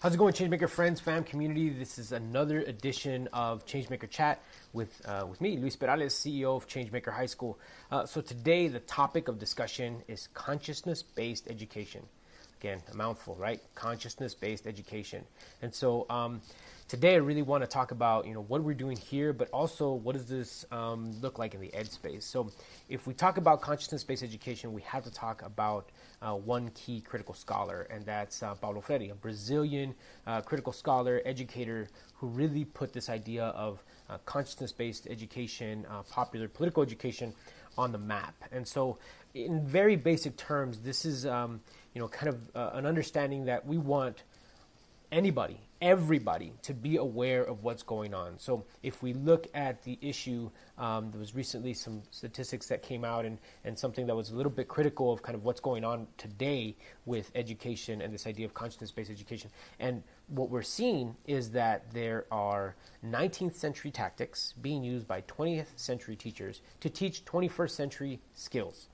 How's it going, Changemaker friends, fam, community? This is another edition of Changemaker Chat with uh, with me, Luis Perales, CEO of Changemaker High School. Uh, so today, the topic of discussion is consciousness-based education. Again, a mouthful, right? Consciousness-based education. And so um, today, I really want to talk about you know what we're doing here, but also what does this um, look like in the ed space. So if we talk about consciousness-based education, we have to talk about uh, one key critical scholar, and that's uh, Paulo Freire, a Brazilian uh, critical scholar, educator, who really put this idea of uh, consciousness-based education, uh, popular political education, on the map. And so, in very basic terms, this is um, you know kind of uh, an understanding that we want anybody, everybody, to be aware of what's going on. So if we look at the issue, um, there was recently some statistics that came out and, and something that was a little bit critical of kind of what's going on today with education and this idea of consciousness-based education. And what we're seeing is that there are 19th century tactics being used by 20th century teachers to teach 21st century skills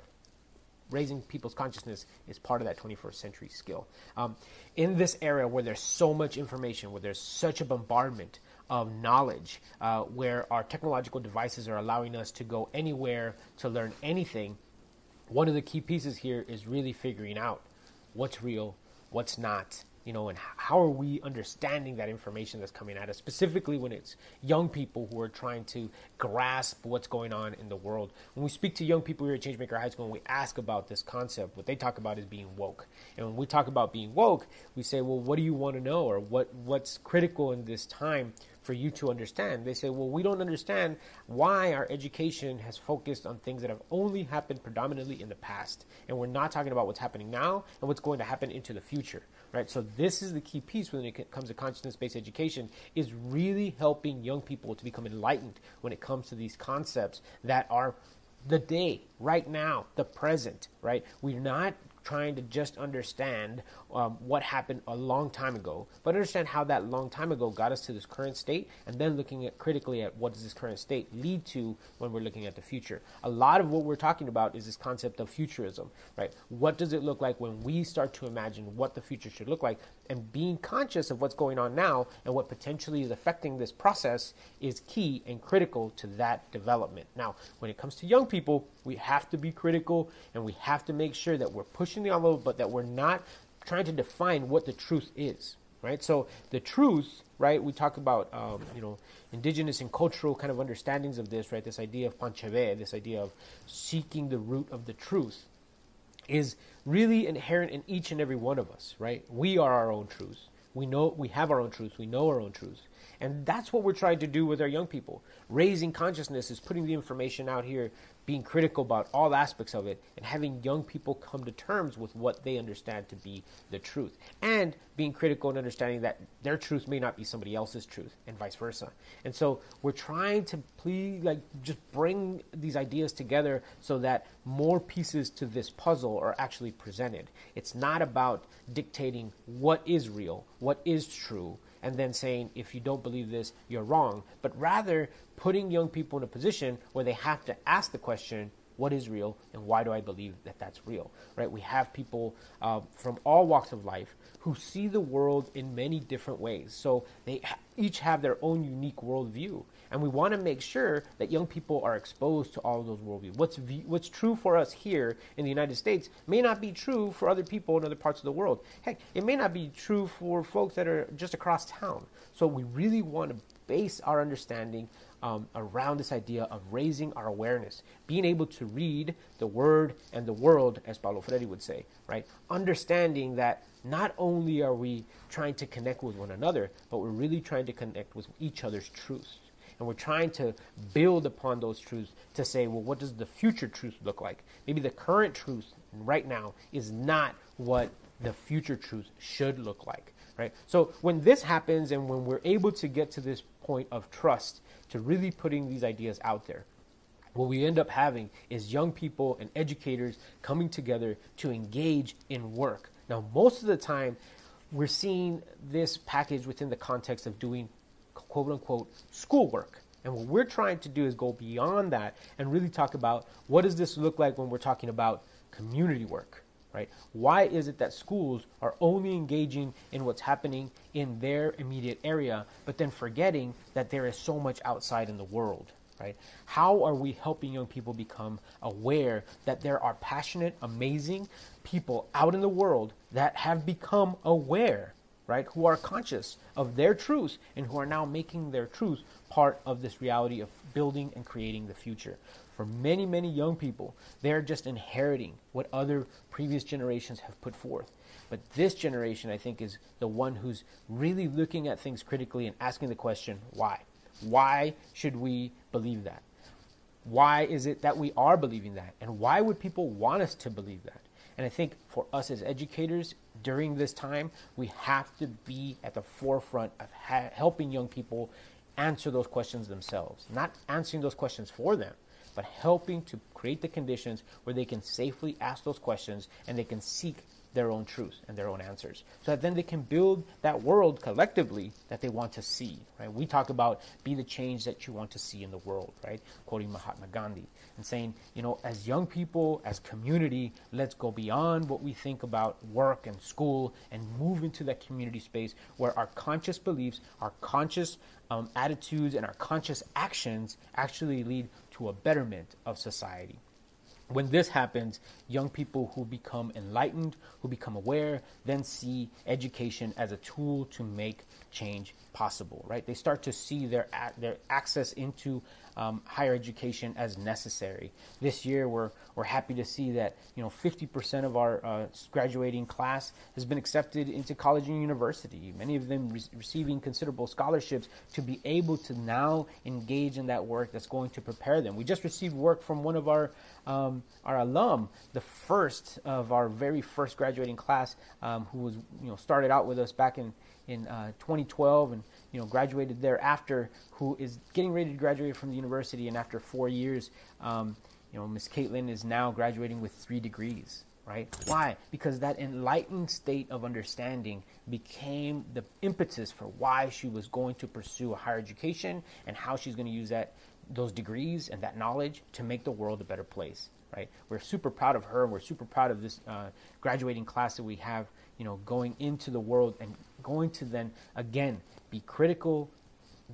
raising people's consciousness is part of that 21st century skill. Um, in this era where there's so much information, where there's such a bombardment of knowledge, uh, where our technological devices are allowing us to go anywhere to learn anything, one of the key pieces here is really figuring out what's real, what's not, you know, and how are we understanding that information that's coming at us, specifically when it's young people who are trying to grasp what's going on in the world. When we speak to young people here at Changemaker High School and we ask about this concept, what they talk about is being woke. And when we talk about being woke, we say, well, what do you want to know or what, what's critical in this time for you to understand. They say, well, we don't understand why our education has focused on things that have only happened predominantly in the past. And we're not talking about what's happening now and what's going to happen into the future, right? So this is the key piece when it comes to consciousness-based education is really helping young people to become enlightened when it comes to these concepts that are the day, right now, the present, right? We're not trying to just understand um, what happened a long time ago, but understand how that long time ago got us to this current state, and then looking at critically at what does this current state lead to when we're looking at the future. A lot of what we're talking about is this concept of futurism, right? What does it look like when we start to imagine what the future should look like, and being conscious of what's going on now and what potentially is affecting this process is key and critical to that development. Now, when it comes to young people, we have to be critical and we have to make sure that we're pushing the envelope, but that we're not trying to define what the truth is, right? So the truth, right? We talk about, um, you know, indigenous and cultural kind of understandings of this, right? This idea of Panche Be, this idea of seeking the root of the truth, is really inherent in each and every one of us, right? We are our own truths. We know we have our own truths. We know our own truths. And that's what we're trying to do with our young people. Raising consciousness is putting the information out here being critical about all aspects of it, and having young people come to terms with what they understand to be the truth, and being critical and understanding that their truth may not be somebody else's truth, and vice versa. And so we're trying to please, like, just bring these ideas together so that more pieces to this puzzle are actually presented. It's not about dictating what is real, what is true, and then saying, if you don't believe this, you're wrong, but rather putting young people in a position where they have to ask the question, what is real and why do I believe that that's real? Right? We have people uh, from all walks of life who see the world in many different ways. So they each have their own unique worldview, and we want to make sure that young people are exposed to all of those worldviews. What's v- what's true for us here in the United States may not be true for other people in other parts of the world. Heck, it may not be true for folks that are just across town. So we really want to base our understanding um, around this idea of raising our awareness, being able to read the word and the world, as Paulo Freire would say, right? Understanding that not only are we trying to connect with one another, but we're really trying to connect with each other's truths. And we're trying to build upon those truths to say, well, what does the future truth look like? Maybe the current truth right now is not what the future truth should look like right? So when this happens and when we're able to get to this point of trust to really putting these ideas out there, what we end up having is young people and educators coming together to engage in work. Now, most of the time, we're seeing this package within the context of doing quote unquote schoolwork. And what we're trying to do is go beyond that and really talk about what does this look like when we're talking about community work, right? Why is it that schools are only engaging in what's happening in their immediate area, but then forgetting that there is so much outside in the world, right? How are we helping young people become aware that there are passionate, amazing people out in the world that have become aware, right? Who are conscious of their truths and who are now making their truths part of this reality of building and creating the future. For many, many young people, they're just inheriting what other previous generations have put forth. But this generation, I think, is the one who's really looking at things critically and asking the question, why? Why should we believe that? Why is it that we are believing that? And why would people want us to believe that? And I think for us as educators during this time, we have to be at the forefront of ha- helping young people answer those questions themselves, not answering those questions for them, but helping to create the conditions where they can safely ask those questions and they can seek their own truth and their own answers. So that then they can build that world collectively that they want to see right? We talk about be the change that you want to see in the world right? Quoting mahatma gandhi and saying you know as young people as community let's go beyond what we think about work and school and move into that community space where our conscious beliefs our conscious um, attitudes and our conscious actions actually lead to a betterment of society when this happens, young people who become enlightened, who become aware, then see education as a tool to make change possible, right? They start to see their, their access into um, higher education as necessary. This year, we're, we're happy to see that you know 50% of our uh, graduating class has been accepted into college and university. Many of them re- receiving considerable scholarships to be able to now engage in that work that's going to prepare them. We just received work from one of our um, our alum, the first of our very first graduating class, um, who was you know started out with us back in in uh, 2012 and you know graduated thereafter, who is getting ready to graduate from the university, and after four years, um, you know Miss Caitlin is now graduating with three degrees. Right? Why? Because that enlightened state of understanding became the impetus for why she was going to pursue a higher education and how she's going to use that those degrees and that knowledge to make the world a better place right we're super proud of her we're super proud of this uh, graduating class that we have you know going into the world and going to then again be critical,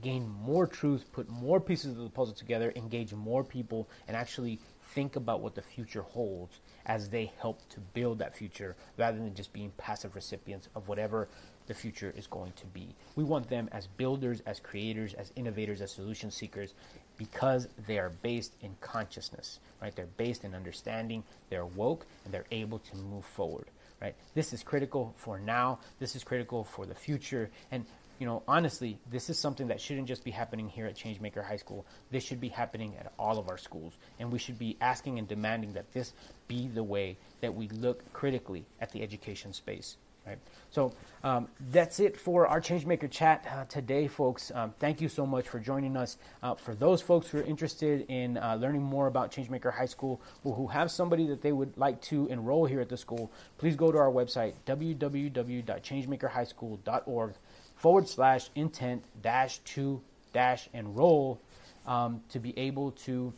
gain more truth, put more pieces of the puzzle together, engage more people, and actually think about what the future holds as they help to build that future rather than just being passive recipients of whatever the future is going to be. We want them as builders, as creators, as innovators, as solution seekers because they are based in consciousness, right? They're based in understanding, they're woke, and they're able to move forward, right? This is critical for now, this is critical for the future, and you know, honestly, this is something that shouldn't just be happening here at Changemaker High School. This should be happening at all of our schools. And we should be asking and demanding that this be the way that we look critically at the education space. Right. So um, that's it for our Changemaker chat uh, today, folks. Um, thank you so much for joining us. Uh, for those folks who are interested in uh, learning more about Changemaker High School or who have somebody that they would like to enroll here at the school, please go to our website, www.changemakerhighschool.org forward slash intent dash to dash enroll um, to be able to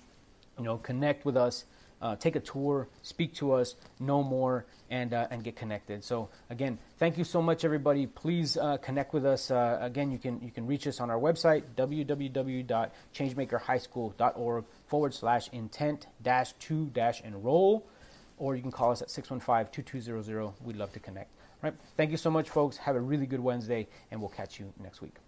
you know connect with us uh, take a tour speak to us know more and uh, and get connected so again thank you so much everybody please uh, connect with us uh, again you can you can reach us on our website www.changemakerhighschool.org forward slash intent dash to dash enroll or you can call us at 615-2200 we'd love to connect right? Thank you so much, folks. Have a really good Wednesday, and we'll catch you next week.